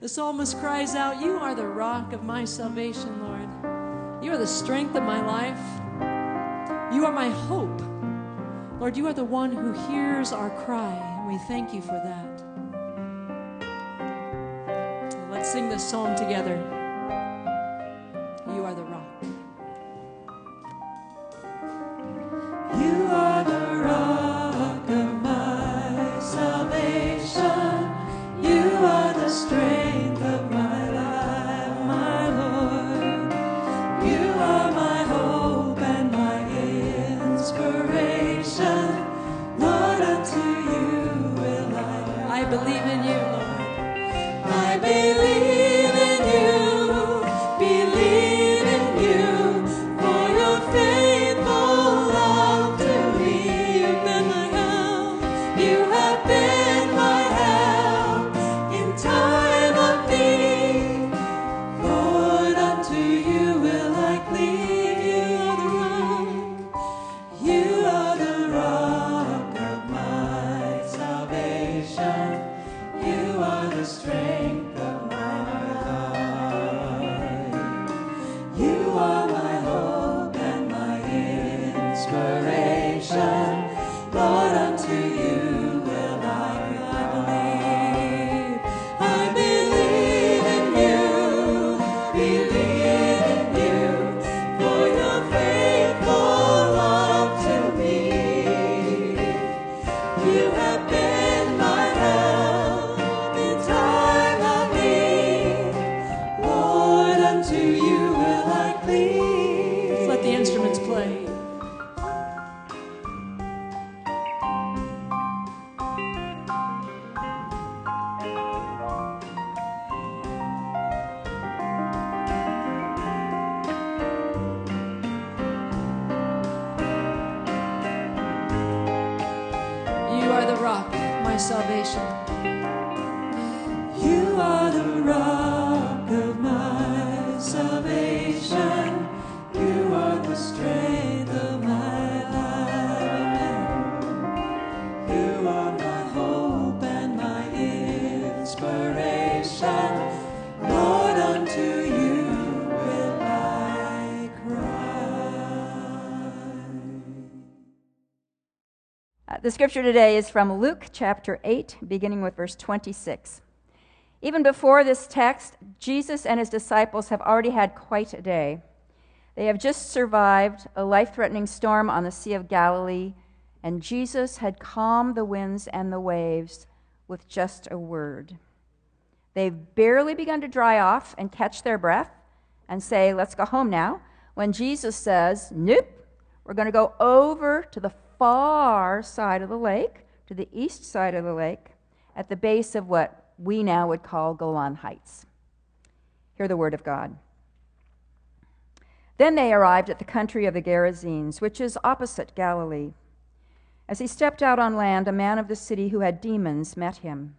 The psalmist cries out, You are the rock of my salvation, Lord. You are the strength of my life. You are my hope. Lord, you are the one who hears our cry, and we thank you for that. Let's sing this psalm together. Believe in you, salvation. The scripture today is from Luke chapter 8, beginning with verse 26. Even before this text, Jesus and his disciples have already had quite a day. They have just survived a life threatening storm on the Sea of Galilee, and Jesus had calmed the winds and the waves with just a word. They've barely begun to dry off and catch their breath and say, Let's go home now, when Jesus says, Nope, we're going to go over to the far side of the lake, to the east side of the lake, at the base of what we now would call Golan Heights. Hear the word of God. Then they arrived at the country of the Gerasenes, which is opposite Galilee. As he stepped out on land, a man of the city who had demons met him.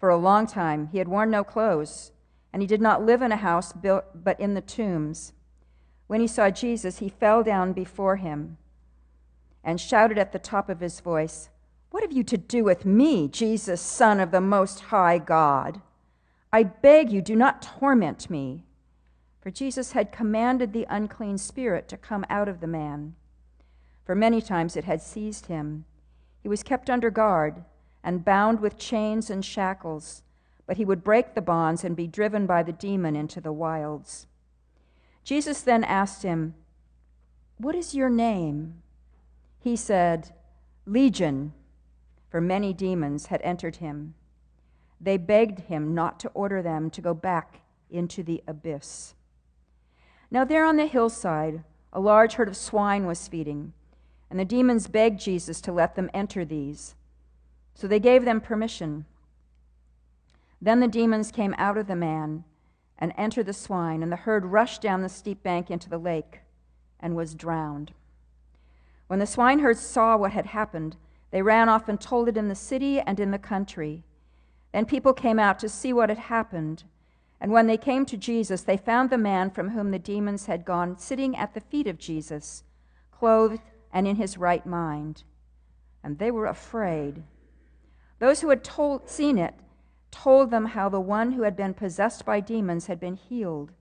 For a long time he had worn no clothes, and he did not live in a house built but in the tombs. When he saw Jesus, he fell down before him and shouted at the top of his voice, What have you to do with me, Jesus, Son of the Most High God? I beg you, do not torment me. For Jesus had commanded the unclean spirit to come out of the man. For many times it had seized him. He was kept under guard and bound with chains and shackles, but he would break the bonds and be driven by the demon into the wilds. Jesus then asked him, What is your name? He said, Legion, for many demons had entered him. They begged him not to order them to go back into the abyss. Now, there on the hillside, a large herd of swine was feeding, and the demons begged Jesus to let them enter these. So they gave them permission. Then the demons came out of the man and entered the swine, and the herd rushed down the steep bank into the lake and was drowned. When the swineherds saw what had happened, they ran off and told it in the city and in the country. Then people came out to see what had happened. And when they came to Jesus, they found the man from whom the demons had gone sitting at the feet of Jesus, clothed and in his right mind. And they were afraid. Those who had told, seen it told them how the one who had been possessed by demons had been healed.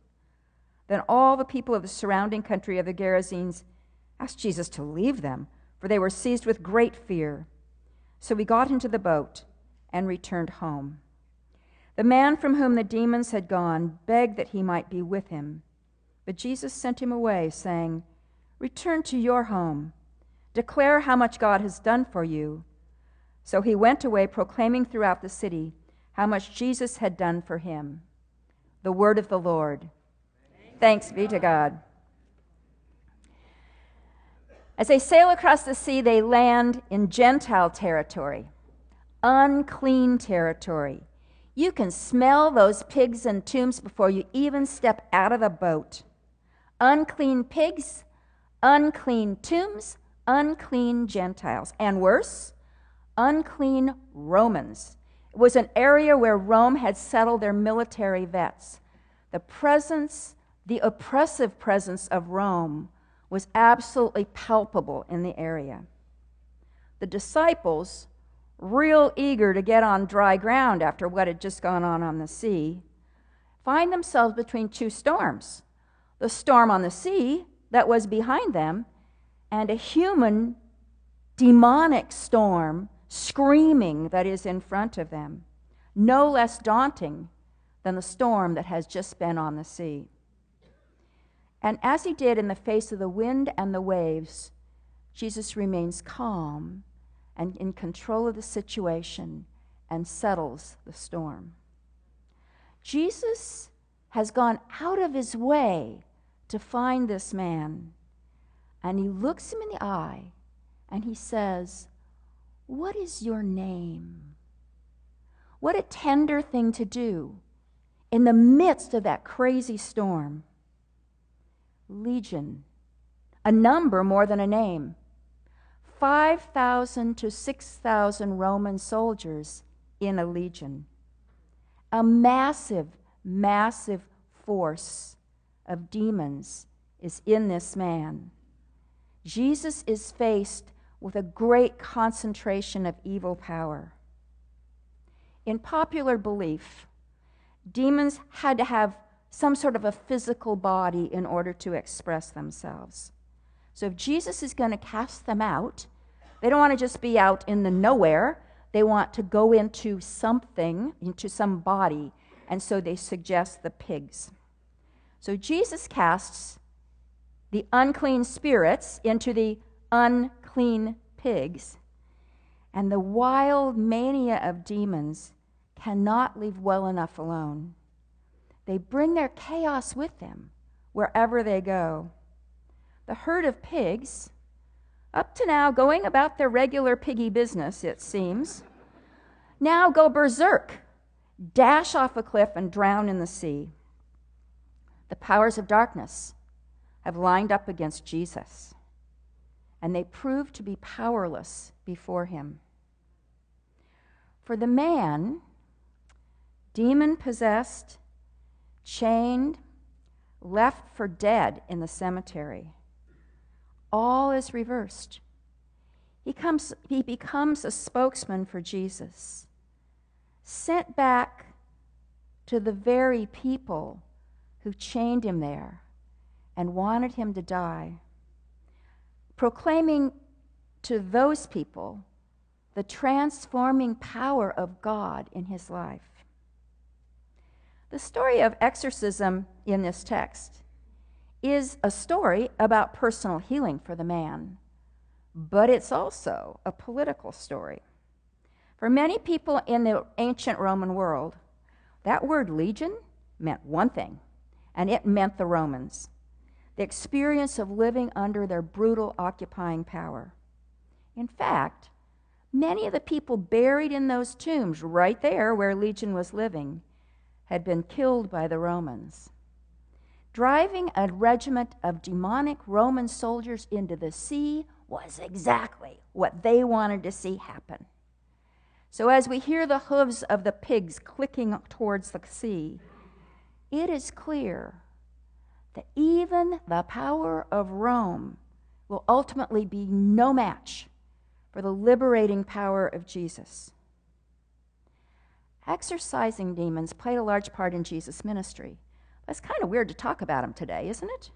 Then all the people of the surrounding country of the Gerasenes asked Jesus to leave them, for they were seized with great fear. So he got into the boat and returned home. The man from whom the demons had gone begged that he might be with him. But Jesus sent him away, saying, Return to your home, declare how much God has done for you. So he went away, proclaiming throughout the city how much Jesus had done for him. The word of the Lord. Thanks be to God. As they sail across the sea, they land in Gentile territory, unclean territory. You can smell those pigs and tombs before you even step out of the boat. Unclean pigs, unclean tombs, unclean Gentiles. And worse, unclean Romans. It was an area where Rome had settled their military vets. The presence, the oppressive presence of Rome was absolutely palpable in the area. The disciples, real eager to get on dry ground after what had just gone on on the sea, find themselves between two storms the storm on the sea that was behind them, and a human demonic storm screaming that is in front of them, no less daunting than the storm that has just been on the sea. And as he did in the face of the wind and the waves, Jesus remains calm and in control of the situation and settles the storm. Jesus has gone out of his way to find this man, and he looks him in the eye and he says, What is your name? What a tender thing to do in the midst of that crazy storm legion, a number more than a name. 5,000 to 6,000 Roman soldiers in a legion. A massive, massive force of demons is in this man. Jesus is faced with a great concentration of evil power. In popular belief, demons had to have some sort of a physical body in order to express themselves. So if Jesus is going to cast them out, they don't want to just be out in the nowhere. They want to go into something, into some body. And so they suggest the pigs. So Jesus casts the unclean spirits into the unclean pigs. And the wild mania of demons cannot leave well enough alone. They bring their chaos with them wherever they go. The herd of pigs, up to now going about their regular piggy business, it seems, now go berserk, dash off a cliff, and drown in the sea. The powers of darkness have lined up against Jesus, and they prove to be powerless before him. For the man, demon possessed, chained, left for dead in the cemetery. All is reversed. He, comes, he becomes a spokesman for Jesus, sent back to the very people who chained him there and wanted him to die, proclaiming to those people the transforming power of God in his life. The story of exorcism in this text is a story about personal healing for the man, but it's also a political story. For many people in the ancient Roman world, that word legion meant one thing, and it meant the Romans the experience of living under their brutal occupying power. In fact, many of the people buried in those tombs right there where Legion was living had been killed by the Romans. Driving a regiment of demonic Roman soldiers into the sea was exactly what they wanted to see happen. So, as we hear the hooves of the pigs clicking towards the sea, it is clear that even the power of Rome will ultimately be no match for the liberating power of Jesus. Exorcising demons played a large part in Jesus' ministry. That's kind of weird to talk about them today, isn't it?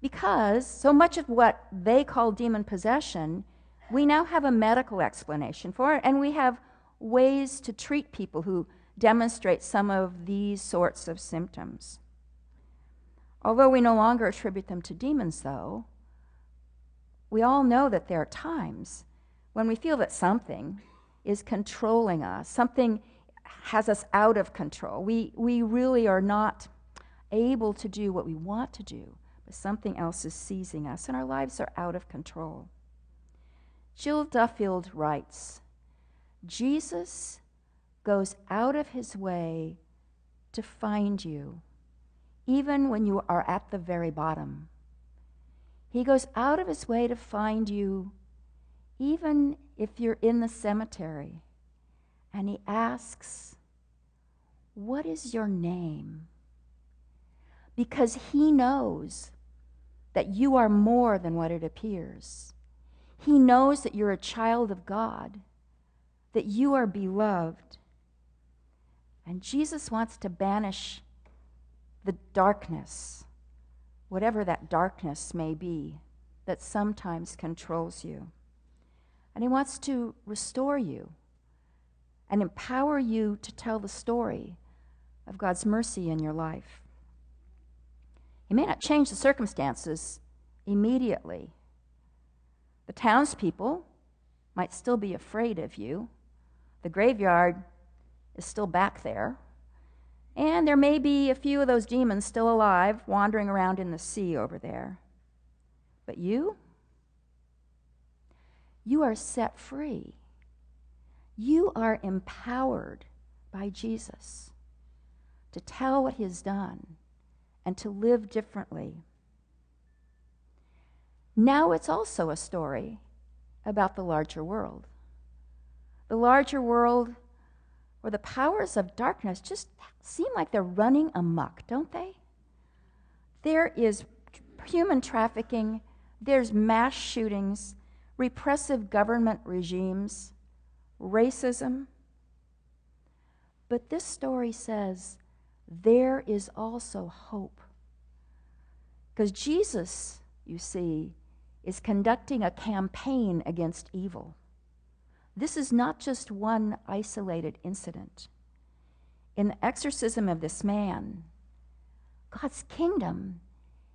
Because so much of what they call demon possession, we now have a medical explanation for it, and we have ways to treat people who demonstrate some of these sorts of symptoms. Although we no longer attribute them to demons, though, we all know that there are times when we feel that something is controlling us, something has us out of control. We, we really are not able to do what we want to do, but something else is seizing us, and our lives are out of control. Jill Duffield writes Jesus goes out of his way to find you, even when you are at the very bottom. He goes out of his way to find you, even if you're in the cemetery. And he asks, What is your name? Because he knows that you are more than what it appears. He knows that you're a child of God, that you are beloved. And Jesus wants to banish the darkness, whatever that darkness may be, that sometimes controls you. And He wants to restore you and empower you to tell the story of God's mercy in your life. He may not change the circumstances immediately. The townspeople might still be afraid of you. The graveyard is still back there. And there may be a few of those demons still alive, wandering around in the sea over there. But you? You are set free. You are empowered by Jesus to tell what he has done and to live differently. Now it's also a story about the larger world. The larger world where the powers of darkness just seem like they're running amok, don't they? There is human trafficking, there's mass shootings, repressive government regimes, racism. But this story says there is also hope. Because Jesus, you see, is conducting a campaign against evil. This is not just one isolated incident. In the exorcism of this man, God's kingdom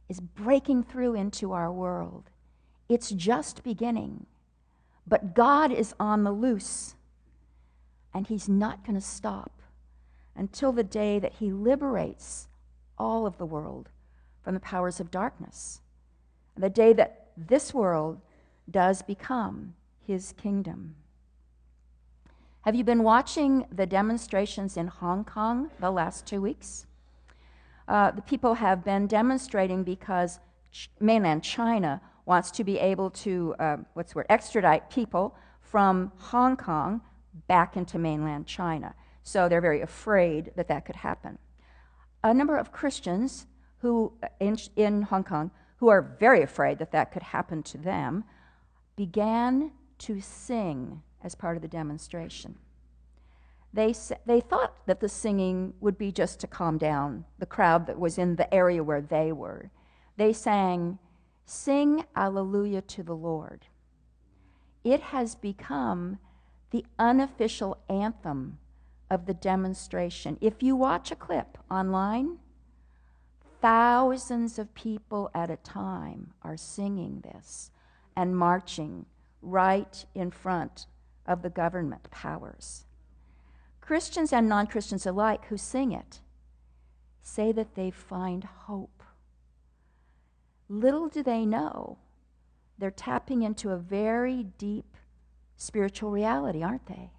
is breaking through into our world. It's just beginning. But God is on the loose, and He's not going to stop until the day that He liberates all of the world from the powers of darkness, the day that this world does become His kingdom. Have you been watching the demonstrations in Hong Kong the last two weeks? Uh, the people have been demonstrating because mainland China wants to be able to, uh, what's the word, extradite people from Hong Kong back into mainland China. So they're very afraid that that could happen. A number of Christians who in, in Hong Kong who are very afraid that that could happen to them began to sing as part of the demonstration. They, they thought that the singing would be just to calm down the crowd that was in the area where they were. They sang, Sing Alleluia to the Lord. It has become the unofficial anthem of the demonstration. If you watch a clip online, thousands of people at a time are singing this and marching right in front of the government powers. Christians and non Christians alike who sing it say that they find hope Little do they know, they're tapping into a very deep spiritual reality, aren't they?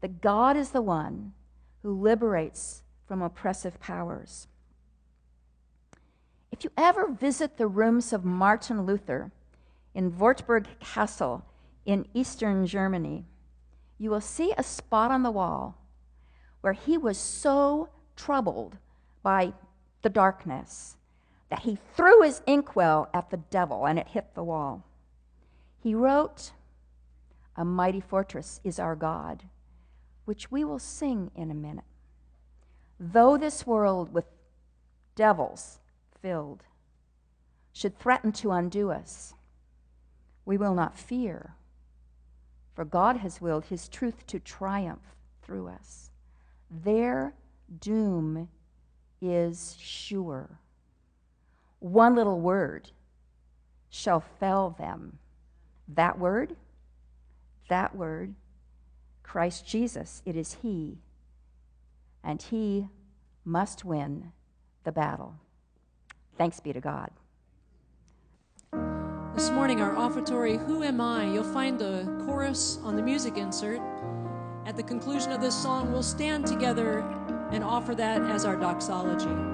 That God is the one who liberates from oppressive powers. If you ever visit the rooms of Martin Luther in Wartburg Castle in eastern Germany, you will see a spot on the wall where he was so troubled by the darkness that he threw his inkwell at the devil and it hit the wall. He wrote, A mighty fortress is our God. which we will sing in a minute. Though this world with devils filled should threaten to undo us, we will not fear, for God has willed his truth to triumph through us. Their doom is sure. One little word shall fell them. That word, that word, Christ Jesus, it is He, and He must win the battle. Thanks be to God. This morning, our offertory, Who Am I? You'll find the chorus on the music insert. At the conclusion of this song, we'll stand together and offer that as our doxology.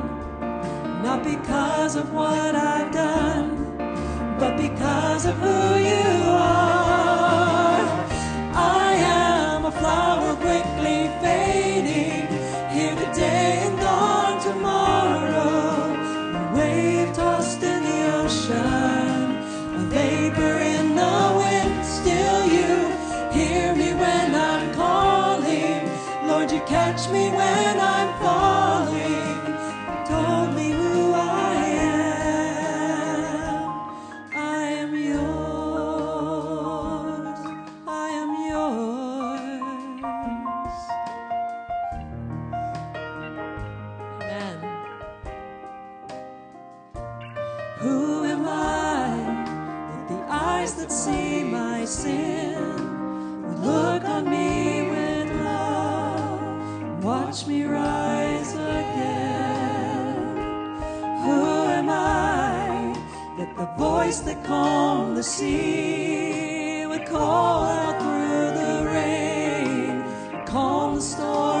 Not because of what I've done, but because of who you are. Eyes that see my sin would look on me with love watch me rise again? Who am I that the voice that calmed the sea would call out through the rain, calm the storm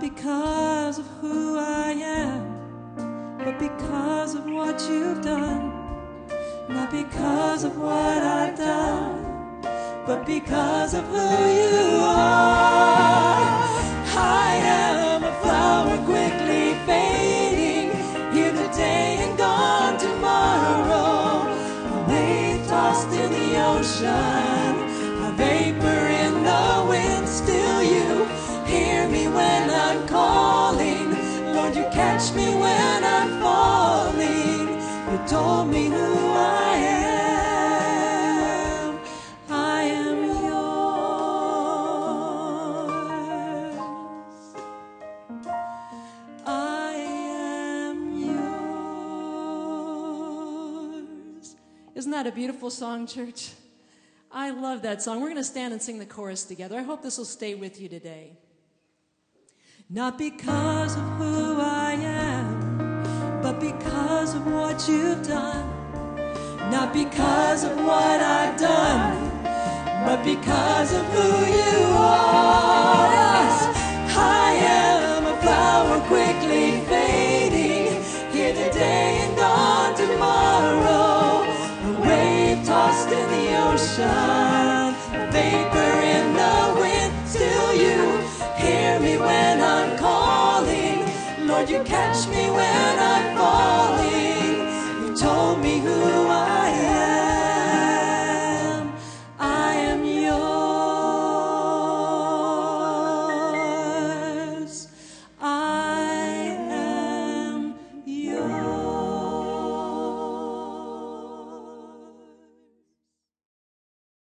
Because of who I am, but because of what you've done. Not because of what I've done, but because of who you are. I am catch me when I'm falling. You told me who I am. I am yours. I am yours. Isn't that a beautiful song, church? I love that song. We're going to stand and sing the chorus together. I hope this will stay with you today. Not because of who I am, but because of what you've done. Not because of what I've done, but because of who you are. I am catch me when I'm falling.